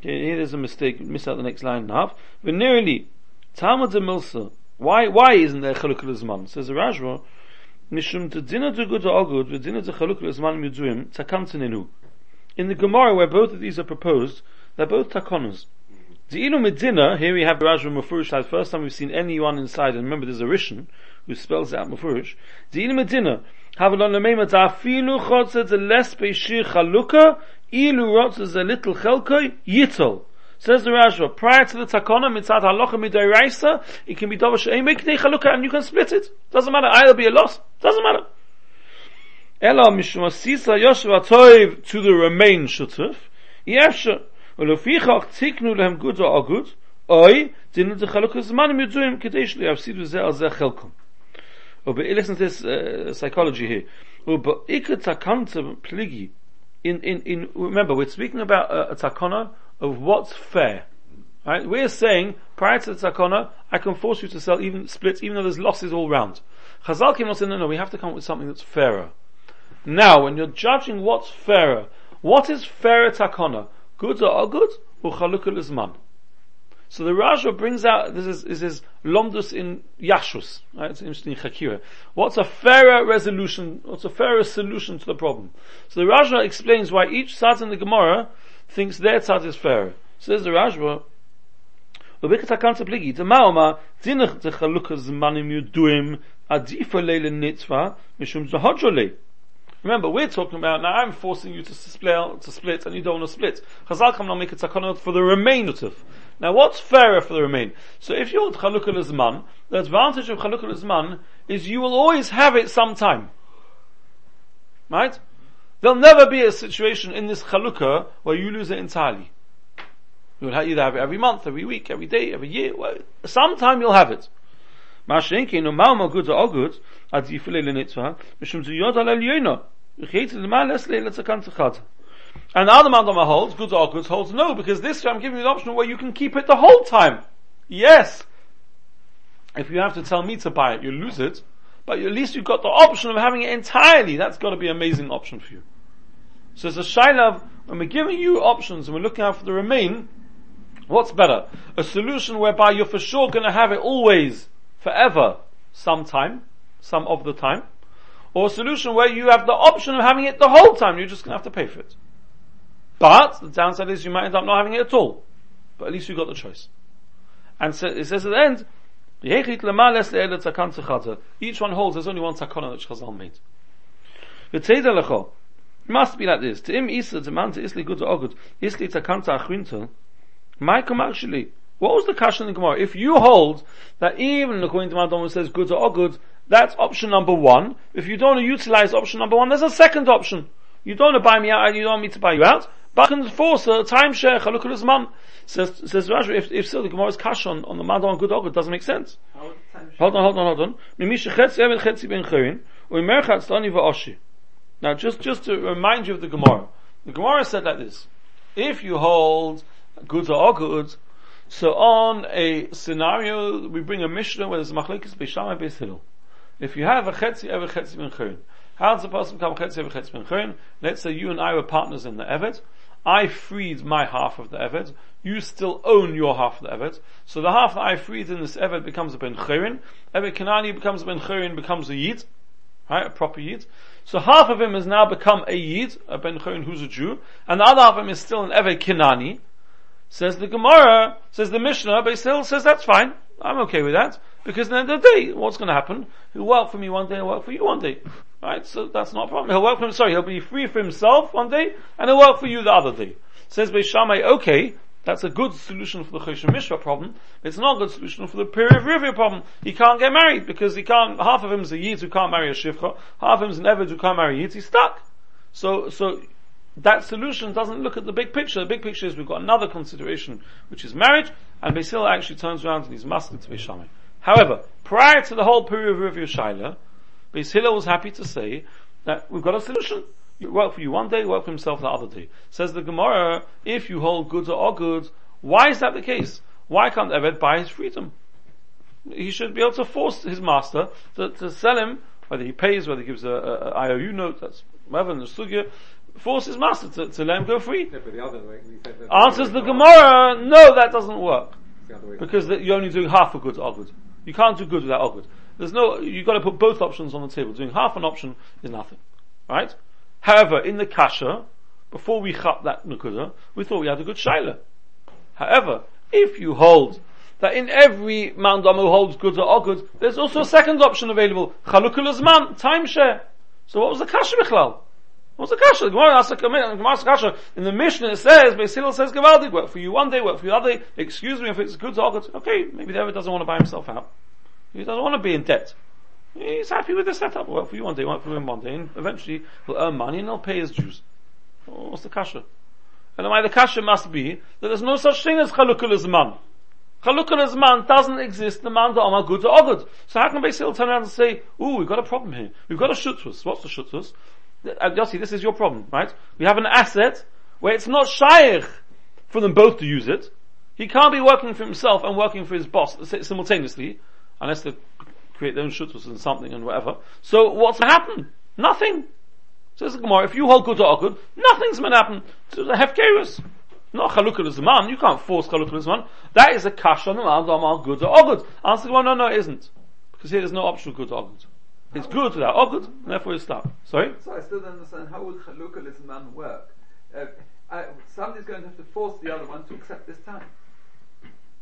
Okay, here there's a mistake, miss out the next line and a half. But nearly, Talmud Milsa, why, why isn't there chaluk zman? Says the Rashba, Mishum to dinner to good or good, with dinner to chaluk zman miduim, takantinenu. In the Gemara where both of these are proposed, they're both takonas. Di'ilu medina, here we have the Rashba Mufurish, the first time we've seen anyone inside, and remember there's a Rishon, who spells out Mufurish. Di'ilu medina, Havelon lemema afilu chotze ze les beishir chaluka, ilu rotze ze little chelkoi, yitol. Says the Rashba, prior to the takona, mitzat halacha midayraisa, it can be dover she'em meknei chaluka, and you can split it. Doesn't matter, either be a loss. Doesn't matter. Ela mishum asisa yoshev atoiv to the remain shutuf, yefsha, ולפיכך תיקנו להם גוד או אגוד, אוי, דינו את החלוק הזמן הם ידועים כדי שיפסידו זה על זה חלקם. listen to this uh, psychology here. pligi. In, in, in, remember, we're speaking about a, a takana of what's fair. Right? We're saying, prior to the takana, I can force you to sell even splits, even though there's losses all round. Chazal came and said, no, no, we have to come up with something that's fairer. Now, when you're judging what's fairer, what is fairer takana? Good or good? Or chalukul isman? So the Raja brings out, this is, this is Lomdus in Yashus, right? It's interesting Chakira. What's a fairer resolution, what's a fairer solution to the problem? So the Raja explains why each Tzad in the Gemara thinks their Tzad is fairer. Says the Raja, ובקט הקנצה פליגי, דמאומה, דינך דחלוקה זמנים יודועים, עדיפה לי לנצווה, משום זהודשו לי. Remember, we're talking about now. I'm forcing you to split, to split, and you don't want to split. Chazal come now make a takonot for the remainder. Now, what's fairer for the remain? So, if you're chalukah lizman, the advantage of chalukah lizman is you will always have it sometime. Right? There'll never be a situation in this chalukah where you lose it entirely. You'll either have it every month, every week, every day, every year. Sometime you'll have it. And the other mandama holds, good or good, holds no, because this I'm giving you the option where you can keep it the whole time. Yes. If you have to tell me to buy it, you lose it, but at least you've got the option of having it entirely. That's got to be an amazing option for you. So it's a shaila when we're giving you options and we're looking out for the remain, what's better? A solution whereby you're for sure going to have it always forever sometime, some of the time, or a solution where you have the option of having it the whole time, you're just gonna have to pay for it. But the downside is you might end up not having it at all. But at least you've got the choice. And so it says at the end, each one holds there's only one takana that Chazal made. It must be like this. To him Isa, to man to Isli good or good, Isli takanta my actually, what was the kasha in the Gemara? If you hold that even according to Madam says good or good, that's option number one. If you don't utilize option number one, there's a second option. You don't want to buy me out and you don't want me to buy you out. Can force a timeshare, chalukul man. Says, says Rashi, if, if still the Gemara's kasha on, on the good or good doesn't make sense. Hold on, hold on, hold on. Now just, just to remind you of the Gemara. The Gemara said like this. If you hold good or good, so on a scenario, we bring a Mishnah where there's machlekes beisham and beis If you have a chetzi ever chetzi ben chayrin, how does a person become chetzi ever chetzi ben chayrin? Let's say you and I were partners in the evet. I freed my half of the Eved, You still own your half of the Eved, So the half that I freed in this Eved becomes a ben chayrin. Evet kanani becomes a ben chayrin, becomes a yid. Right? A proper yid. So half of him has now become a Yid, a Ben Chon who's a Jew, and the other half of him is still an Eved Kinani. Says the Gemara, says the Mishnah, but he still says that's fine. I'm okay with that. Because at the end of the day, what's going to happen? He'll work for me one day, he'll work for you one day. Right? So that's not a problem. He'll work for him, sorry, he'll be free for himself one day, and he'll work for you the other day. Says Beis Shammai, okay, that's a good solution for the Choshen Mishpat problem. It's not a good solution for the Piri of Rivia problem. He can't get married because he can't, half of him is a Yid who can't marry a Shivcha, half of him is an Eved who can't marry a Yid, he's stuck. So, so, that solution doesn't look at the big picture. The big picture is we've got another consideration, which is marriage, and Basil actually turns around and he's masked to Beishamai. However, prior to the whole period of Rivia Shaila, Basil was happy to say that we've got a solution. You work for you one day, work for himself the other day. Says the Gemara, if you hold goods or goods, why is that the case? Why can't Eved buy his freedom? He should be able to force his master to, to sell him, whether he pays, whether he gives a, a, a IOU note, that's whatever in the sugya, force his master to, to let him go free. Yeah, the other way, Answers the Gemara, no, that doesn't work. The. Because that you're only doing half a good or good. You can't do good without good. There's no, you've got to put both options on the table. Doing half an option is nothing. Right? However, in the kasha, before we chap that nukuda, we thought we had a good shaila. However, if you hold that in every Mount who holds goods or goods, there's also a second option available, chalukul azman, timeshare. So what was the kasha bichlal? What's the kasha? The Gemara asks asks kasha. In the Mishnah it says, Basil says, Gavaldi, work for you one day, work for you the other day. Excuse me if it's goods or goods. Okay, maybe other doesn't want to buy himself out. He doesn't want to be in debt. He's happy with the setup. Work for you one day, work for him one day, and eventually he'll earn money and he'll pay his dues. What's the kasha? And why the kasha must be that there's no such thing as chalukul azman. Chalukul azman doesn't exist. The man that are good or good. So how can Basil turn around and say, "Ooh, we've got a problem here. We've got a shutus. What's the shutus? Uh, Yossi, this is your problem, right? We have an asset where it's not shaykh for them both to use it. He can't be working for himself and working for his boss simultaneously, unless they create their own shutus and something and whatever. So what's going to happen? Nothing. Says the Gemara, if you hold good or good, nothing's going to happen to the hefkerus. Not chalukah zaman. You can't force chalukah zaman. That is a kash on the man good or good. Answer the one, no, no, it isn't. Because here there's no option good or good. It's good without or good, and therefore it's stop. Sorry? So I still don't understand how would chalukah man work? Uh, I, somebody's going to have to force the other one to accept this time.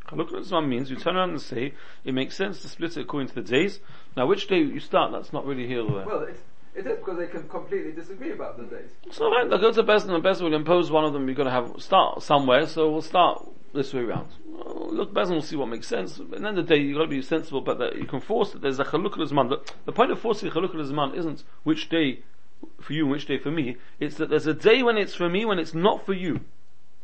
Chalukah zaman means you turn around and say, it makes sense to split it according to the days. Now which day you start, that's not really here or there. Well, it's, it is because they can completely disagree about the days. So right, they'll go to Best and the Best will impose one of them, you've got to have, start somewhere, so we'll start this way around. Oh, well, look, Best will see what makes sense. At the end of the day, you've got to be sensible, but that you can force it. There's a Chalukah Zman. The, the point of forcing Chalukah Zman isn't which day for you and which day for me. It's that there's a day when it's for me, when it's not for you.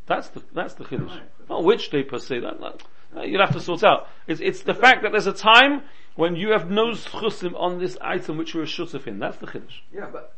That's the, that's the Chiddush. Not which day per se, that, that, that you'll have to sort out. It's, it's the fact that there's a time when you have no schusim on this item which you're a shutuf in. That's the chiddush. Yeah, but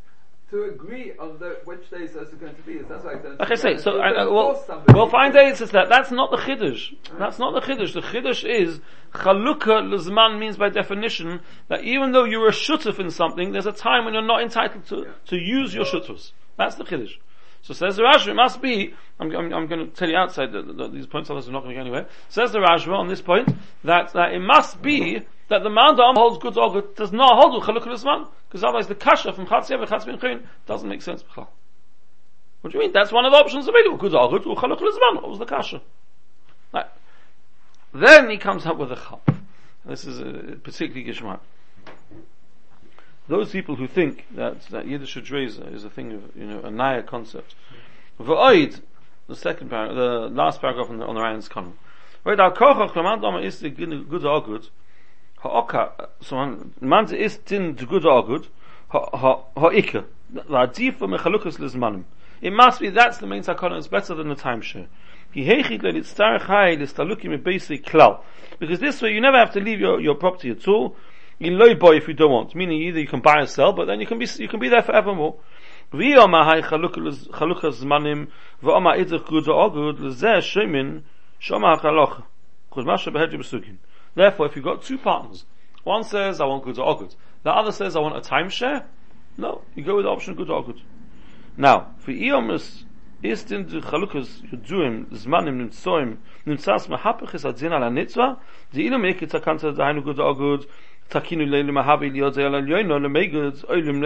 to agree on the, which days those are going to be, that's why I don't Like I say, so I, I, well, well, find days is that. That's not the chiddush. That's not the chiddush. The chiddush is chalukah lezman means by definition that even though you're a shutuf in something, there's a time when you're not entitled to to use your shutufs. That's the chiddush. So says the Rashba, it must be, I'm, I'm, I'm going to tell you outside that, these points others are not going to go anywhere. Says the Rashba on this point, that, that it must be that the man that holds good or good does not hold with Chalukah Lisman, because otherwise the kasha from Chatziyah Chayin doesn't make sense. What do you mean? That's one of the options available. Good or good, or Chalukah Lisman. What was the kasha? Right. Then he comes up with a chap. This is particularly gishmak. Those people who think that, that Yiddish Dreza is a thing of, you know, a Naya concept. V'oid, the second paragraph, the last paragraph on the, on the Ryan's column. Right, our kochach, the man dama is the good or good, ha'oka, so man, man is tin good or good, ha'ika, v'adifa mechalukas lizmanim. It must be, that's the main sakana, it's better than the timeshare. He hechit let it star chai, listalukim a basic klal. Because this way you never have to leave your, your property at all, Iloiboy if you don't want, meaning either you can buy or sell, but then you can be you can be there forevermore. Therefore, if you've got two partners, one says, I want good or good. The other says, I want a timeshare. No, you go with the option good or good. Now, for Iomus, ist in de Chalukas Juduim, Zmanim, Nimtsoim, Nimtsas, Mahapachis, Adzina, La Nitzwa, die Ilumik, it's a cancer, the Heinu good or good, takinu mahavi liyodze al alyoino lemegud oilim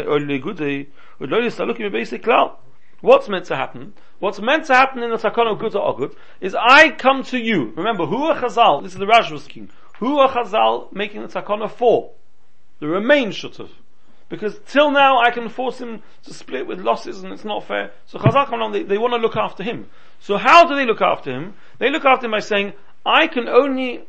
basic klal. What's meant to happen? What's meant to happen in the takana good or good is I come to you. Remember, who are chazal? This is the Rashi speaking. Who are chazal making the takana for? The remain shutuf. Because till now I can force him to split with losses and it's not fair. So Chazal come along, they, they want to look after him. So how do they look after him? They look after him by saying, I can only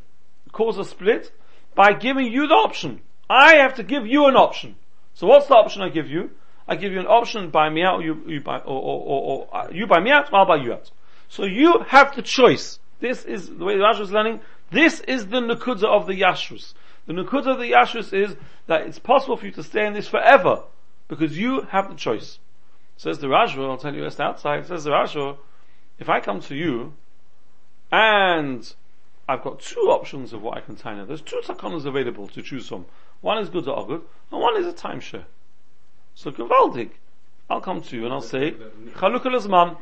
cause a split by giving you the option. I have to give you an option. So what's the option I give you? I give you an option, buy me out, you, you buy, or, or, or, or uh, you buy me out, I'll buy you out. So you have the choice. This is the way the Rashi is learning. This is the Nakuda of the Yashrus. The Nakuda of the Yashrus is that it's possible for you to stay in this forever because you have the choice. Says the Rajva, I'll tell you just outside, says the Rajva, if I come to you and I've got two options of what I can tie. There's two takanas available to choose from. One is good or good, and one is a timeshare. So gewaldig. I'll come to you and I'll say, Chalukah Lizman.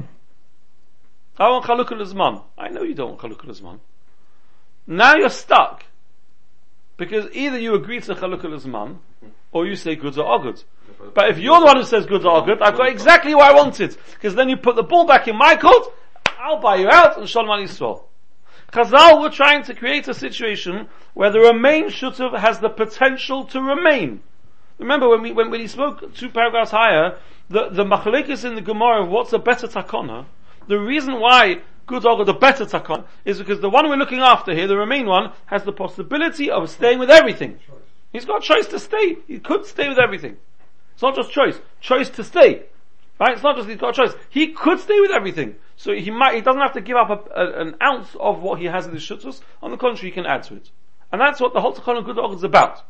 I want Chalukah Lizman. I know you don't want Chalukah Lizman. Now you're stuck. Because either you agree to Chalukah Lizman, or you say good or good. But if you're the one who says good or good, I've got exactly what I wanted. Because then you put the ball back in my court, I'll buy you out, and Shalom Yisrael. Chazal were trying to create a situation where the remain shutav has the potential to remain. Remember when we when, when he spoke two paragraphs higher, the the machlekes in the Gemara of what's a better takana. The reason why good or the better takana is because the one we're looking after here, the remain one, has the possibility of staying with everything. He's got choice to stay. He could stay with everything. It's not just choice, choice to stay. Right? It's not just he's got a choice. He could stay with everything. So he might, he doesn't have to give up a, a, an ounce of what he has in his shutus. On the contrary, he can add to it. And that's what the whole Takana Good is about.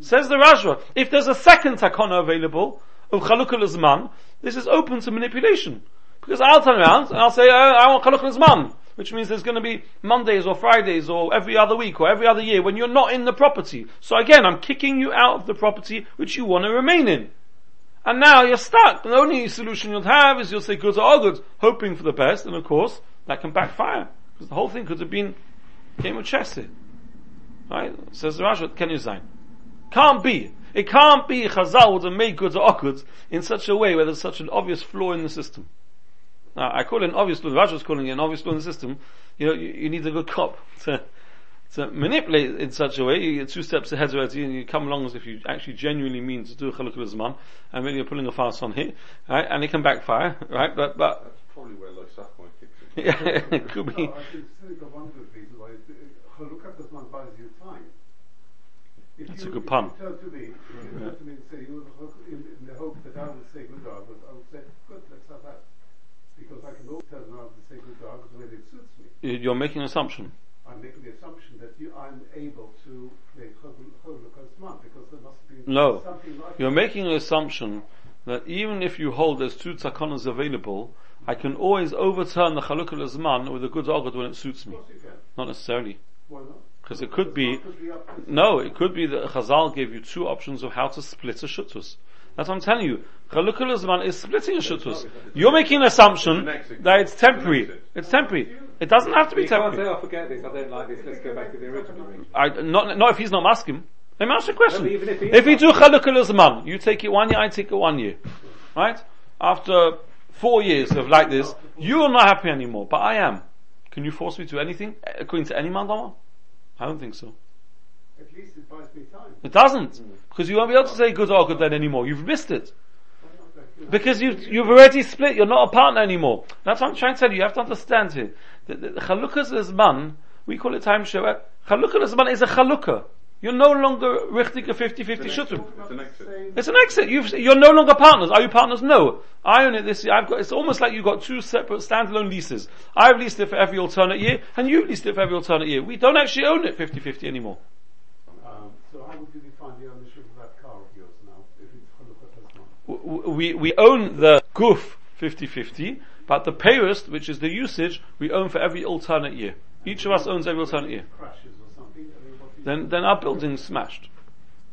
Says the Rajwa, if there's a second takana available of chalukah zman, this is open to manipulation. Because I'll turn around and I'll say, uh, I want chalukah zman, which means there's going to be Mondays or Fridays or every other week or every other year when you're not in the property. So again, I'm kicking you out of the property which you want to remain in. And now you're stuck. The only solution you'll have is you'll say good or good, hoping for the best, and of course, that can backfire. Because the whole thing could have been game of chess. Right? Says the Rashi, can you sign? Can't be. It can't be Chazal would have made goods or goods in such a way where there's such an obvious flaw in the system. Now, I call it an obvious flaw, the Rashi calling it an obvious flaw in the system. You know, you, you need a good cop to, to manipulate in such a way, you get two steps ahead of you and you come along as if you actually genuinely mean to do a chaluk zaman, and really you're pulling a fast on here, right, and it can backfire, right, but, but, That's probably where Losach might kicks it. yeah, it could be, No, I can think of one good reason why Chalukah does not buys you time. If That's you, a good pun. You turn to me, if you turn to me and say, you know, in, in the hope that I will say good dog, but I would say, good, let's have that. Because I can always turn around and say good dog the way it suits me. you're making an assumption. I'm making the assumption that you, I'm able to make because there must be No. something like You're that. making an assumption that even if you hold there's two takanas available, I can always overturn the chalukah zman with a good ogad when it suits me. course you can. Not necessarily. Why not? Because it could be, Could be up to- no, it could be that Chazal gave you two options of how to split a shutus. That's what I'm telling you. Chalukah zman is splitting a shutus. You're making an assumption that it's temporary. It's temporary. It doesn't have to be You can't say, oh, forget this, I don't like this, let's go back to the original. I, not, not if he's not asking. Let me ask you a question. No, even if if we do chalukah zman, you take it one year, I take it one year. Right? After four years of like this, you are not happy anymore, but I am. Can you force me to anything according to any mandama? I don't think so. At least it buys me time. It doesn't. Mm. Because you won't be able to say good or good then anymore. You've missed it. Why not? Like, you know, Because you've, you've already split, you're not a partner anymore. That's what I'm trying to tell you, you have to understand here. The, the, the Chalukah Zman, we call it time share. Chalukah Zman is a Chalukah. You're no longer richtig a 50-50 shutub. It's an exit. It's an exit. You've, you're no longer partners. Are you partners? No. I own it this year. I've got, it's almost like you've got two separate standalone leases. I've leased it for every alternate year, and you've leased it for every alternate year. We don't actually own it 50-50 anymore. Um, so how would you define the ownership of that car of yours now, if it's Chalukah Tasman? W- We, we own the goof 50-50, but the payest, which is the usage, we own for every alternate year. Each of us owns every alternate year. Crashes or something, I mean, what do you Then, then our building's smashed.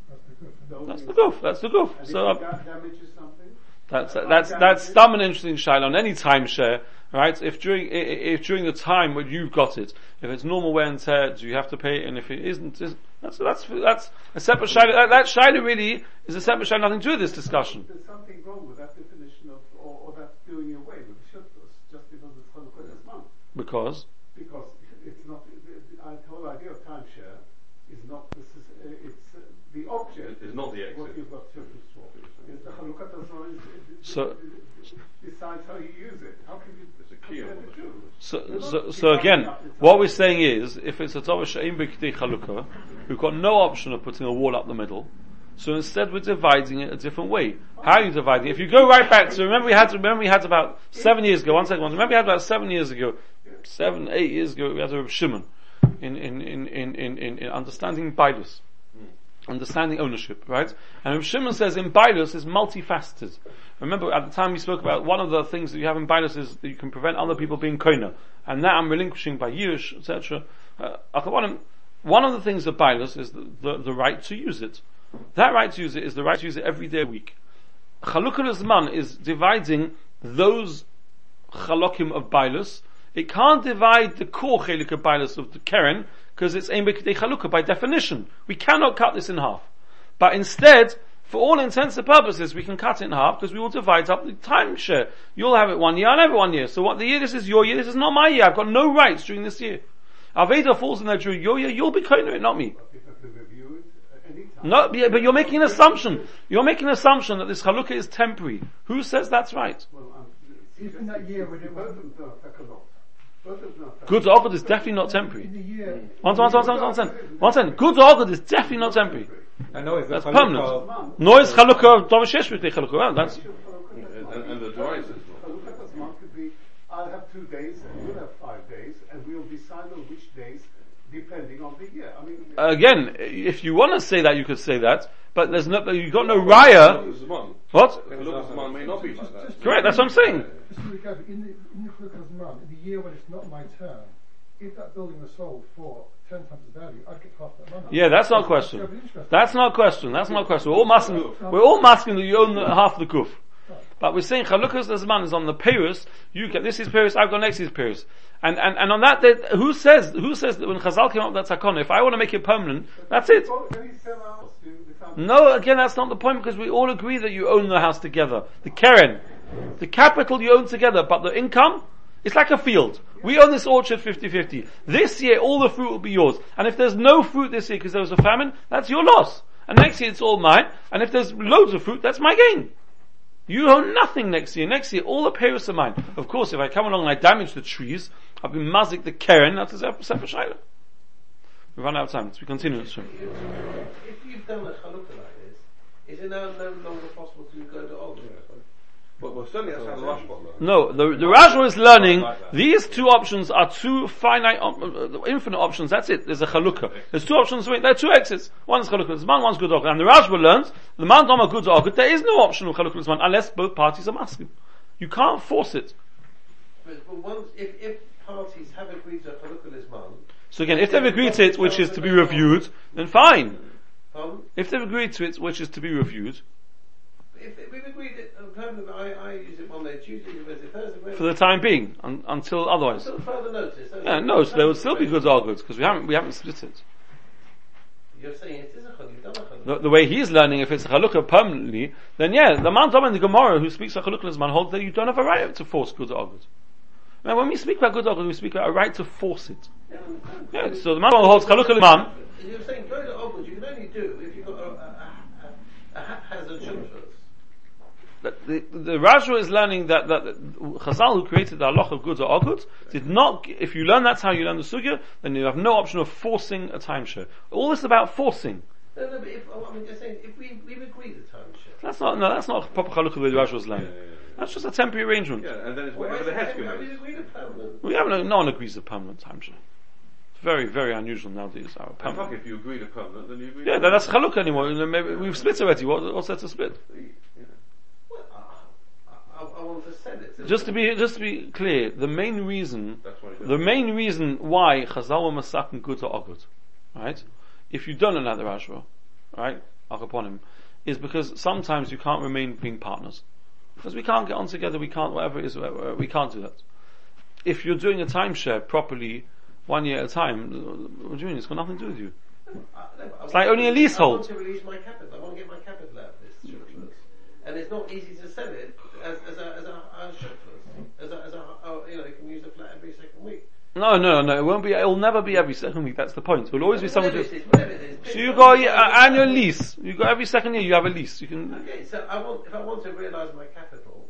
That's the. That's goof. That's the goof. So, uh, da- damages something? That's that's that's dumb and interesting shaila on any timeshare. Right? If during, i- i- if during the time when you've got it, if it's normal wear and tear, do you have to pay it? And if it isn't, is- that's, that's, that's a separate shayla. That, that shayla really is a separate shayla, nothing to do with this discussion. There's something wrong with that definition of, or, or that's doing away with the shuttas just because it's chalukah this month. Because, Because it's not, the, the, the whole idea of timeshare is not, this is, uh, it's, uh, the object It's not the what exit. you've got children for. Is the chalukah does not, is- is- So- decides how you use it. How so, so, again, what we're saying is, if it's a Sha'im B'Kdei Chalukah, we've got no option of putting a wall up the middle, so instead we're dividing it a different way. How are you dividing? If you go right back to, remember we had, remember we had about seven years ago, one second, one, remember we had about seven years ago, seven, eight years ago, we had a Shimon, in, in, in, in, in, in, in understanding Bailus. Understanding ownership, right? And Reb Shimon says in Bailus is multifaceted. Remember at the time we spoke about one of the things that you have in Bailus is that you can prevent other people being koina. And that I'm relinquishing by Yish, etc. Uh, one of the things of Bailus is the, the, the right to use it. That right to use it is the right to use it every day of the week. Chalukah Zman is dividing those chalokim of Bailus. It can't divide the core chelik of Bailus of the Keren, because it's Ein B'Kdei Chalukah by definition. We cannot cut this in half. But instead, for all intents and purposes, we can cut it in half because we will divide up the timeshare. You'll have it one year, I'll have it one year. So what the year this is your year, this is not my year. I've got no rights during this year. Aveda falls in there during your year, you'll be koiner it, not me. But you have to review it at any time. No, yeah, but you're making an assumption. You're making an assumption that this halukah is temporary. Who says that's right? Well, um, I'm, Even that year when it both was- of them are takanot. Both of them are Good to is definitely not in temporary. the year. Hmm. One second, one second, one second, one second. Good to Ogud is definitely not temporary. I know it's That's a permanent. Noise halukah, Dovashesh B'Kdei Chalukah. Well, that's, And, and the device is not. Halukah month could be, I'll have two days and you'll have five days, and we'll decide on which days depending on the year. I mean, again, if you want to say that, you could say that, but there's no, you've got no raya. What? Halukah Zman may not be like that. Correct, that's what I'm saying. Just to recap, in the, in the Chalukah's in the year when it's not my turn, if that building was sold for ten times the value, I'd get half that money. Yeah, that's not a question. That's not a question. That's not a question. We're all masking. We're all masking that you own the, half the kuf. But we're saying Chalukas Zman is on the Paris. You get this is Paris. I've got next is Paris. And and and on that, that who says who says that when Chazal came up that takon, if I want to make it permanent, that's it. No, again, that's not the point because we all agree that you own the house together. The Keren, the capital you own together, but the income, it's like a field. We own this orchard 50-50. This year, all the fruit will be yours. And if there's no fruit this year because there was a famine, that's your loss. And next year it's all mine. And if there's loads of fruit, that's my gain. You own nothing next year. Next year, all the payers are mine. Of course, if I come along and I damage the trees, I'll be mazik the Keren, that's a separate shayla. We've run out of time, so we continue. If you've done a chalukah like this, is it now no longer possible to go to Ogden? No, the, the Rajwa is learning, these two options are two finite, op- uh, infinite options, that's it. There's a chalukah. There's two options, there are two exits. One is chalukah Zman, one's good And the Rajwa learns, the man doma good Ogud, there is no option of chalukah Zman unless both parties are masking. You can't force it. But, but once, if, if parties have agreed to a Chalukah Lisman, So again, if they've agreed to it, which is to be reviewed, then fine. um, If they've agreed to it, which is to be reviewed, if if we've agreed that uh, permanent, I, I use it Monday, Tuesday, Wednesday, Thursday, for the time being, un- until otherwise. Until further notice. Yeah, no, so there would still be good Ogud, because we haven't, we haven't split it. You're saying it is a chalukah, you've done a the, the way he's learning, if it's a halukah permanently, then yeah, the Mount in the Gemara who speaks a halukah man holds that you don't have a right to force good ogud. Now when we speak about good ogud, we speak about a right to force it. Yeah, so the Mount holds halukah man. You're saying go to Ogden, you can only do if you've got a, a, a, a haphazard shulchus. The, the, the Rajwa is learning that, that Chazal who created the halacha of good or ogud did not, if you learn that's how you learn the sugya, then you have no option of forcing a timeshare. All this is about forcing. No, no, but if, I mean, just saying, if we, we've agreed the timeshare. That's not, no, that's not a proper halukah the way the Rajwa is learning. That's just a temporary arrangement. Yeah, and then it's Why whatever the have head we- have we is. agreed a permanent? We haven't, no one agrees to permanent timeshare. It's very, very unusual nowadays. Our And permanent. fuck, if you agree to permanent, then you agree Yeah, to that- that's chaluk anymore. You know, Maybe we've split already. What, what's there to split? Well, I, I, I want to sell it. Just to be, just to be clear, the main reason, That's what it the main reason why Chazal were masakin good or ogud, right? If you don't know the Rashba, right, upon him, is because sometimes you can't remain being partners. Because we can't get on together, we can't, whatever it is, whatever, we can't do that. if you're doing a timeshare properly, one year at a time, what do you mean? It's got nothing to do with you. Uh, no, I It's want like only a leasehold. I want to release my capital. I want to get my capital out of this Schutzfluss. And it's not easy to sell it as, as a, as a, a Schutzfluss. As a, as a, oh, you know, you can use the flat every second week. No, no, no, it won't be, it'll never be every second week, that's the point. It will always be someone Whatever just, it is, whatever it is. so you got uh, annual lease. You got every second year you have a lease. You can, Okay, so I want, if I want to realise my capital,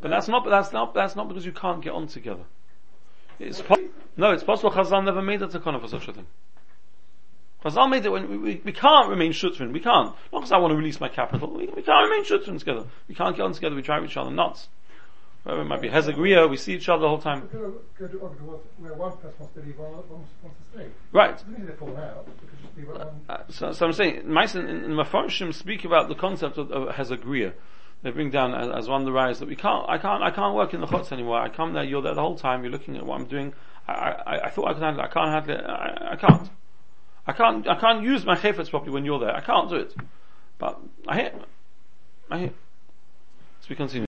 but that's not, that's not, that's not because you can't get on together. It's po- no, it's possible Chazal never made a takana for such a thing. Chazal made it when we, we, can't remain shutrin. We can't. Not because I want to release my capital. We, we can't remain shutrin together. We can't get on together. We drive each other nuts. Wherever it might be Hezagria, we see each other the whole time. Go, go to Ogden where one person wants to leave, one one wants wants to stay. Right. It doesn't mean they fall out. It could just be that one. Uh, so, so I'm saying, Mason and Mefarshim speak about the concept of, of Hezagria. They bring down as, as one of the rise that we can't, I can't, I can't work in the chutz anymore. I come there, you're there the whole time, you're looking at what I'm doing. I, I, I thought I could handle it, I can't handle it, I, I can't. I can't, I can't use my chayfetz properly when you're there. I can't do it. But I hear, I hear. So we continue.